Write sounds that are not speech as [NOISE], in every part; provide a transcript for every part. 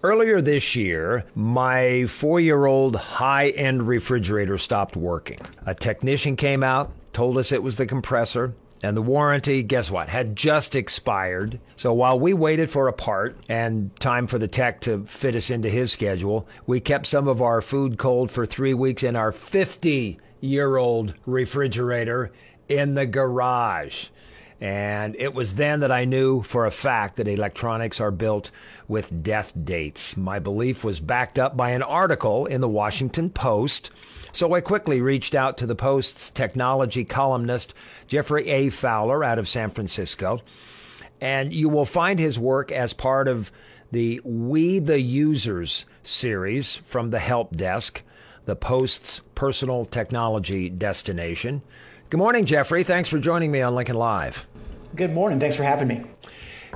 Earlier this year, my four year old high end refrigerator stopped working. A technician came out, told us it was the compressor. And the warranty, guess what, had just expired. So while we waited for a part and time for the tech to fit us into his schedule, we kept some of our food cold for three weeks in our 50 year old refrigerator in the garage. And it was then that I knew for a fact that electronics are built with death dates. My belief was backed up by an article in the Washington Post. So I quickly reached out to the Post's technology columnist, Geoffrey A. Fowler, out of San Francisco. And you will find his work as part of the We the Users series from the Help Desk, the Post's personal technology destination. Good morning, Geoffrey. Thanks for joining me on Lincoln Live. Good morning. Thanks for having me.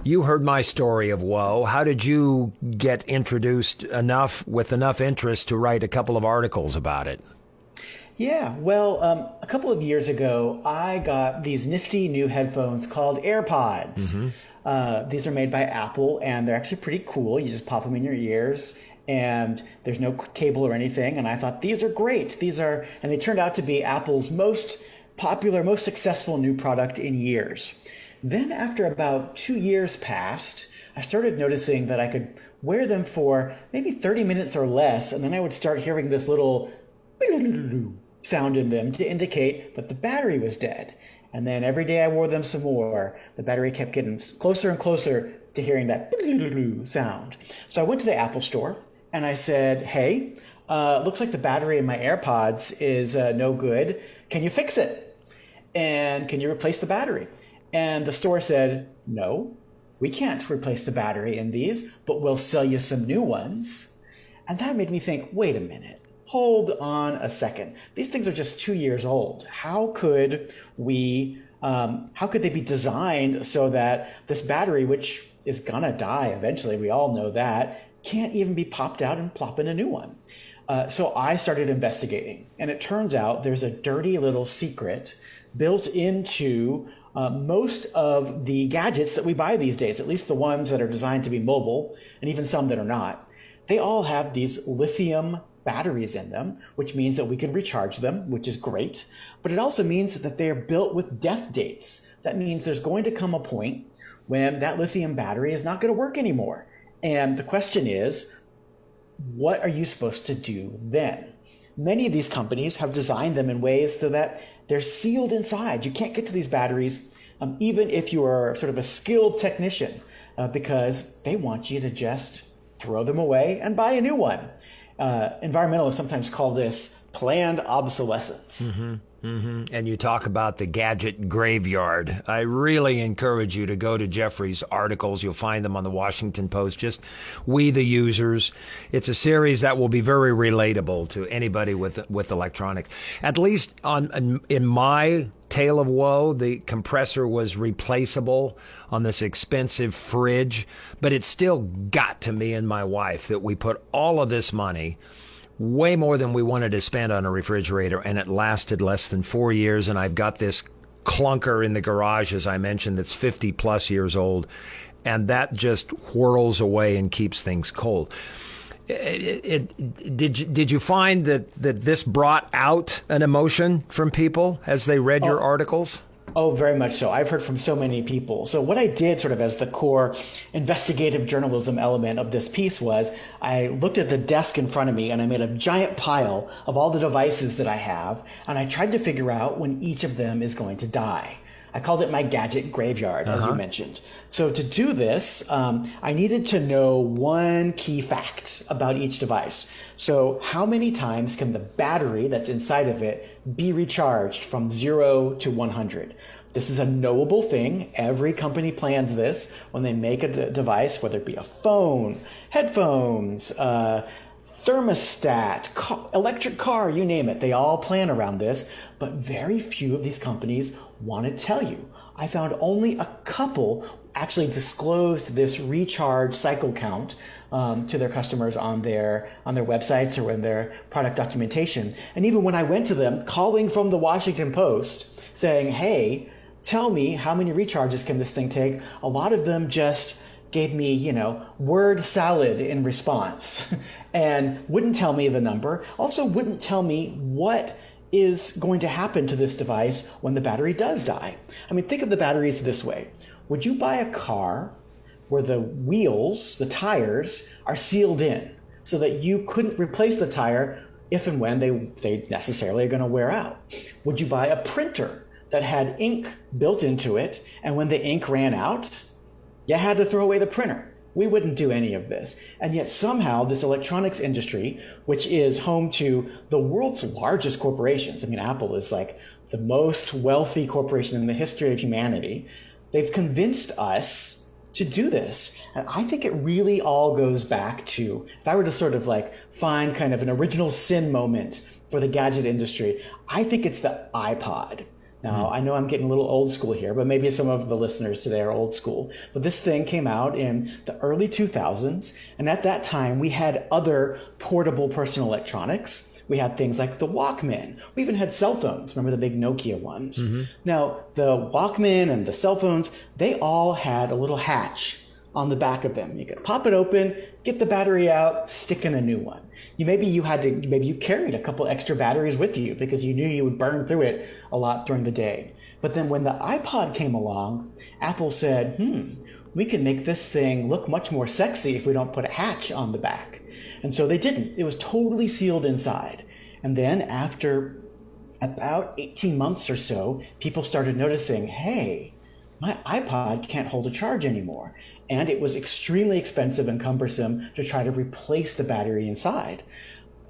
You heard my story of woe. How did you get introduced enough with enough interest to write a couple of articles about it? Yeah, well, um, a couple of years ago, I got these nifty new headphones called AirPods. Mm-hmm. Uh, these are made by Apple, and they're actually pretty cool. You just pop them in your ears, and there's no cable or anything. And I thought these are great. These are, and they turned out to be Apple's most popular, most successful new product in years. Then, after about two years passed, I started noticing that I could wear them for maybe 30 minutes or less, and then I would start hearing this little sound in them to indicate that the battery was dead. And then every day I wore them some more, the battery kept getting closer and closer to hearing that sound. So I went to the Apple store and I said, Hey, uh, looks like the battery in my AirPods is uh, no good. Can you fix it? And can you replace the battery? And the store said, No, we can't replace the battery in these, but we'll sell you some new ones. And that made me think, wait a minute hold on a second. These things are just two years old. How could we, um, how could they be designed so that this battery, which is gonna die eventually, we all know that, can't even be popped out and plop in a new one? Uh, so I started investigating, and it turns out there's a dirty little secret built into uh, most of the gadgets that we buy these days, at least the ones that are designed to be mobile, and even some that are not. They all have these lithium batteries in them, which means that we can recharge them, which is great. But it also means that they are built with death dates. That means there's going to come a point when that lithium battery is not going to work anymore. And the question is, what are you supposed to do then? Many of these companies have designed them in ways so that they're sealed inside. You can't get to these batteries um, even if you are sort of a skilled technician uh, because they want you to just throw them away and buy a new one uh, environmentalists sometimes call this planned obsolescence. Mm-hmm. Mm-hmm. And you talk about the gadget graveyard. I really encourage you to go to Geoffrey's articles. You'll find them on the Washington Post. Just We the Users. It's a series that will be very relatable to anybody with with electronics. At least on in my tale of woe, the compressor was replaceable on this expensive fridge, but it still got to me and my wife that we put all of this money way more than we wanted to spend on a refrigerator, and it lasted less than four years. And I've got this clunker in the garage, as I mentioned, that's 50 plus years old, and that just whirls away and keeps things cold. It, it, did you, did you find that, that this brought out an emotion from people as they read oh, your articles? Oh, very much so. I've heard from so many people. So, what I did, sort of as the core investigative journalism element of this piece, was I looked at the desk in front of me and I made a giant pile of all the devices that I have, and I tried to figure out when each of them is going to die. I called it my gadget graveyard, uh-huh. as you uh-huh. mentioned. So to do this, um, I needed to know one key fact about each device. So how many times can the battery that's inside of it be recharged from zero to 100? This is a knowable thing. Every company plans this when they make a d- device, whether it be a phone, headphones, uh, thermostat, car, electric car, you name it. They all plan around this, but very few of these companies want to tell you. I found only a couple actually disclosed this recharge cycle count um, to their customers on their on their websites or in their product documentation. And even when I went to them, calling from the Washington Post, saying, "Hey, tell me how many recharges can this thing take?" A lot of them just gave me, you know, word salad in response [LAUGHS] and wouldn't tell me the number. Also, wouldn't tell me what is going to happen to this device when the battery does die. I mean, think of the batteries this way Would you buy a car where the wheels, the tires, are sealed in so that you couldn't replace the tire if and when they, they necessarily are going to wear out? Would you buy a printer that had ink built into it and when the ink ran out, you had to throw away the printer? We wouldn't do any of this. And yet, somehow, this electronics industry, which is home to the world's largest corporations, I mean, Apple is like the most wealthy corporation in the history of humanity, they've convinced us to do this. And I think it really all goes back to, if I were to sort of like find kind of an original sin moment for the gadget industry, I think it's the iPod. Now, mm. I know I'm getting a little old school here, but maybe some of the listeners today are old school. But this thing came out in the early 2000s, and at that time we had other portable personal electronics. We had things like the Walkman. We even had cell phones. Remember the big Nokia ones? Mm-hmm. Now, the Walkman and the cell phones, they all had a little hatch on the back of them. You could pop it open, get the battery out, stick in a new one. You maybe you had to maybe you carried a couple extra batteries with you because you knew you would burn through it a lot during the day. But then when the iPod came along, Apple said, "Hmm, we can make this thing look much more sexy if we don't put a hatch on the back." And so they didn't. It was totally sealed inside. And then after about 18 months or so, people started noticing, "Hey, my iPod can't hold a charge anymore and it was extremely expensive and cumbersome to try to replace the battery inside.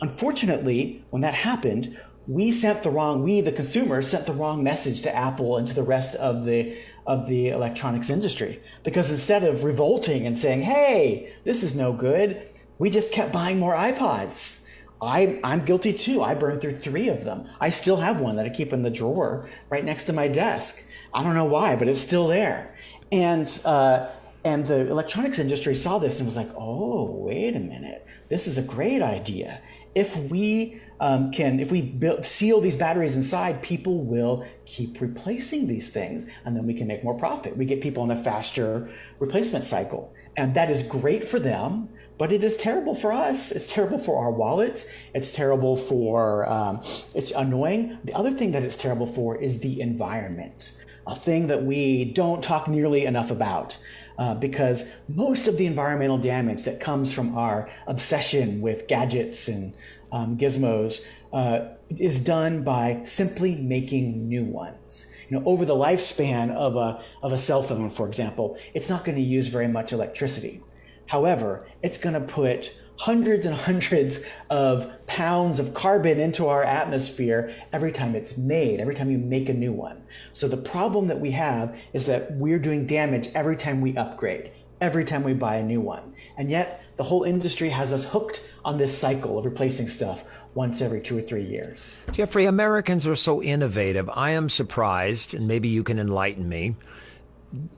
Unfortunately, when that happened, we sent the wrong we the consumer sent the wrong message to Apple and to the rest of the of the electronics industry because instead of revolting and saying, "Hey, this is no good," we just kept buying more iPods. I, I'm guilty too. I burned through three of them. I still have one that I keep in the drawer right next to my desk. I don't know why, but it's still there. And uh, and the electronics industry saw this and was like, oh, wait a minute, this is a great idea. If we um, can, if we build, seal these batteries inside, people will keep replacing these things, and then we can make more profit. We get people in a faster replacement cycle, and that is great for them. But it is terrible for us. It's terrible for our wallets. It's terrible for. Um, it's annoying. The other thing that it's terrible for is the environment, a thing that we don't talk nearly enough about uh, because most of the environmental damage that comes from our obsession with gadgets and um, gizmos uh, is done by simply making new ones. You know, over the lifespan of a, of a cell phone, for example, it's not going to use very much electricity. However, it's going to put hundreds and hundreds of pounds of carbon into our atmosphere every time it's made, every time you make a new one. So the problem that we have is that we're doing damage every time we upgrade, every time we buy a new one. And yet the whole industry has us hooked on this cycle of replacing stuff once every two or three years. Geoffrey, Americans are so innovative. I am surprised, and maybe you can enlighten me,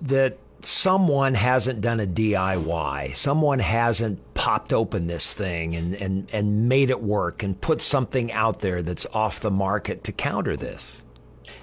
that someone hasn't done a DIY. Someone hasn't popped open this thing and, and, and made it work and put something out there that's off the market to counter this.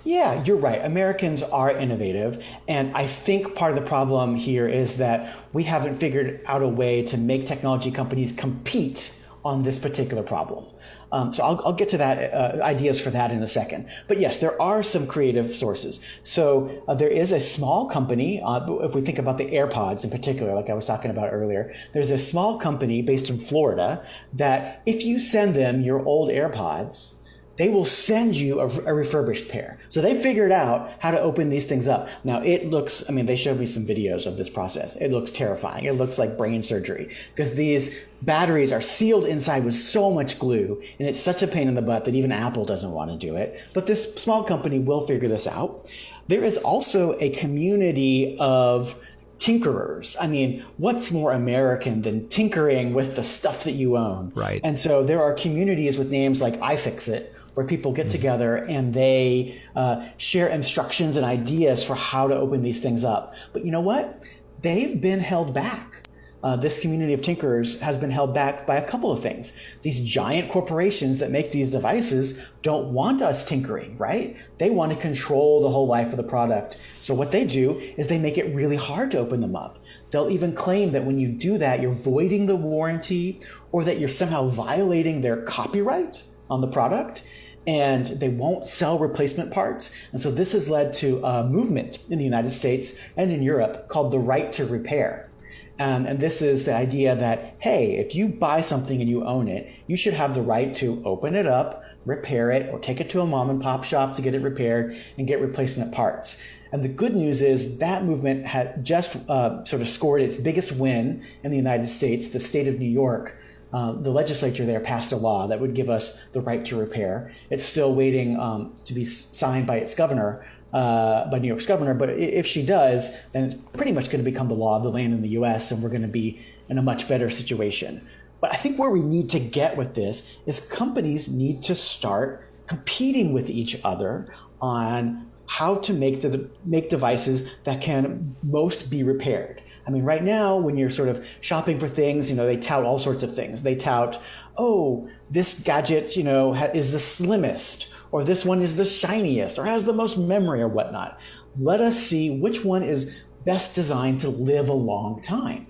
Yeah, you're right. Americans are innovative. And I think part of the problem here is that we haven't figured out a way to make technology companies compete on this particular problem. Um, so I'll, I'll, get to that uh, ideas for that in a second. But yes, there are some creative sources. So uh, there is a small company. Uh, if we think about the AirPods in particular, like I was talking about earlier, there's a small company based in Florida that if you send them your old AirPods, they will send you a, a, refurbished pair. So they figured out how to open these things up. Now it looks, I mean, they showed me some videos of this process. It looks terrifying. It looks like brain surgery because these batteries are sealed inside with so much glue and it's such a pain in the butt that even Apple doesn't want to do it. But this small company will figure this out. There is also a community of tinkerers. I mean, what's more American than tinkering with the stuff that you own? Right. And so there are communities with names like iFixit where people get together and they uh, share instructions and ideas for how to open these things up. But you know what? They've been held back. Uh, this community of tinkerers has been held back by a couple of things. These giant corporations that make these devices don't want us tinkering, right? They want to control the whole life of the product. So what they do is they make it really hard to open them up. They'll even claim that when you do that, you're voiding the warranty or that you're somehow violating their copyright on the product and they won't sell replacement parts. And so this has led to a movement in the United States and in Europe called the right to repair. Um, and this is the idea that, hey, if you buy something and you own it, you should have the right to open it up, repair it, or take it to a mom and pop shop to get it repaired and get replacement parts. And the good news is that movement had just uh, sort of scored its biggest win in the United States. The state of New York uh, the legislature there passed a law that would give us the right to repair. It's still waiting um, to be signed by its governor, uh, by New York's governor. But if she does, then it's pretty much going to become the law of the land in the U.S., and we're going to be in a much better situation. But I think where we need to get with this is companies need to start competing with each other on how to make the make devices that can most be repaired. I mean, right now, when you're sort of shopping for things, you know, they tout all sorts of things. They tout, oh, this gadget, you know, is the slimmest, or this one is the shiniest, or has the most memory, or whatnot. Let us see which one is best designed to live a long time.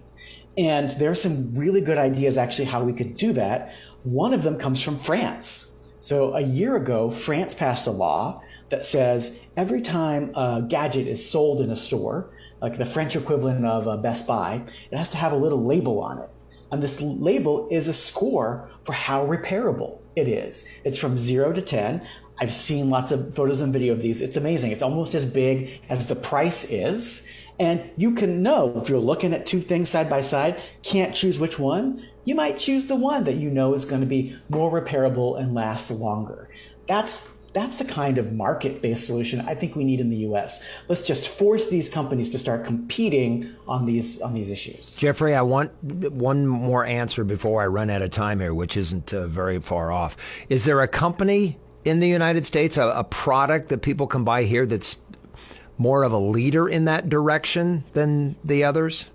And there are some really good ideas, actually, how we could do that. One of them comes from France. So a year ago, France passed a law that says every time a gadget is sold in a store, like the French equivalent of a Best Buy, it has to have a little label on it. And this label is a score for how repairable it is. It's from zero to 10. I've seen lots of photos and video of these. It's amazing. It's almost as big as the price is. And you can know if you're looking at two things side by side, can't choose which one, you might choose the one that you know is going to be more repairable and last longer. That's that's the kind of market based solution I think we need in the US. Let's just force these companies to start competing on these on these issues. Geoffrey, I want one more answer before I run out of time here, which isn't uh, very far off. Is there a company in the United States, a, a product that people can buy here that's more of a leader in that direction than the others?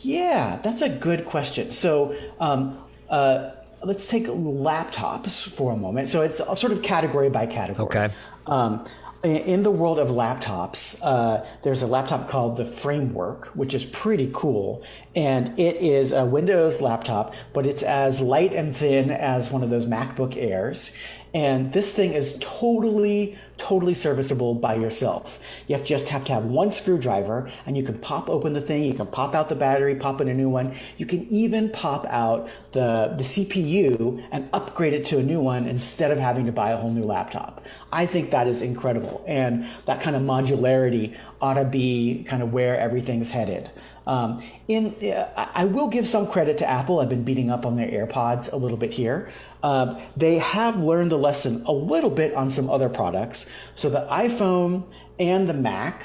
Yeah, that's a good question. So, um, uh, let's take laptops for a moment. So it's sort of category by category. Okay. Um, in the world of laptops, uh, there's a laptop called the Framework, which is pretty cool. And it is a Windows laptop, but it's as light and thin as one of those MacBook Airs. And this thing is totally, totally serviceable by yourself. You have just have to have one screwdriver and you can pop open the thing, you can pop out the battery, pop in a new one. You can even pop out the, the CPU and upgrade it to a new one instead of having to buy a whole new laptop. I think that is incredible. And that kind of modularity ought to be kind of where everything's headed. Um, in, uh, I will give some credit to Apple. I've been beating up on their AirPods a little bit here. Uh, they have learned the lesson a little bit on some other products. So the iPhone and the Mac.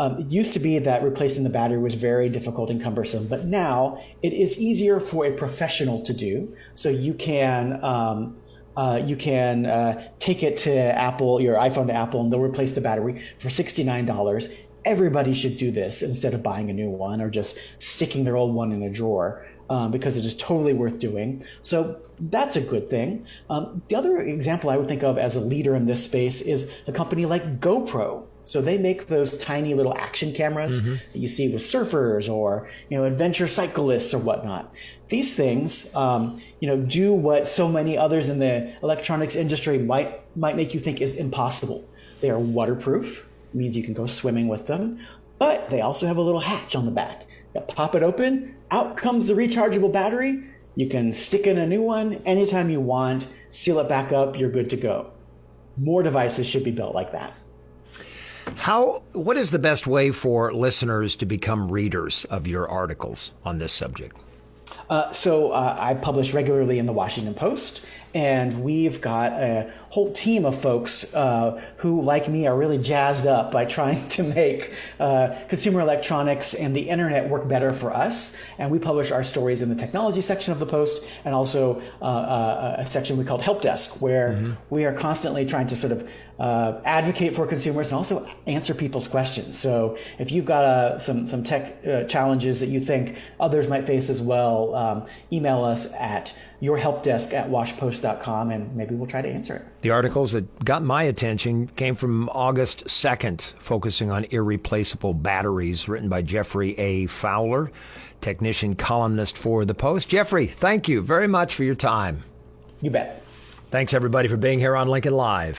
Um, it used to be that replacing the battery was very difficult and cumbersome, but now it is easier for a professional to do. So you can um, uh, you can uh, take it to Apple, your iPhone to Apple, and they'll replace the battery for sixty nine dollars. Everybody should do this instead of buying a new one or just sticking their old one in a drawer um, because it is totally worth doing. So that's a good thing. Um, the other example I would think of as a leader in this space is a company like GoPro. So they make those tiny little action cameras mm-hmm. that you see with surfers or you know adventure cyclists or whatnot. These things, um, you know, do what so many others in the electronics industry might might make you think is impossible. They are waterproof, means you can go swimming with them, but they also have a little hatch on the back. You pop it open, out comes the rechargeable battery. You can stick in a new one anytime you want, seal it back up, you're good to go. More devices should be built like that. How what is the best way for listeners to become readers of your articles on this subject? Uh, so uh, I publish regularly in the Washington Post, and we've got a whole team of folks uh, who, like me, are really jazzed up by trying to make uh, consumer electronics and the internet work better for us. And we publish our stories in the technology section of the Post and also uh, uh a section we call Help Desk, where mm-hmm. we are constantly trying to sort of uh, advocate for consumers and also answer people's questions. So if you've got uh, some some tech uh, challenges that you think others might face as well, um, email us at yourhelpdesk at washpost.com and maybe we'll try to answer it. The articles that got my attention came from August 2nd, focusing on irreplaceable batteries, written by Geoffrey A. Fowler, technician columnist for The Post. Geoffrey, thank you very much for your time. You bet. Thanks, everybody, for being here on Lincoln Live.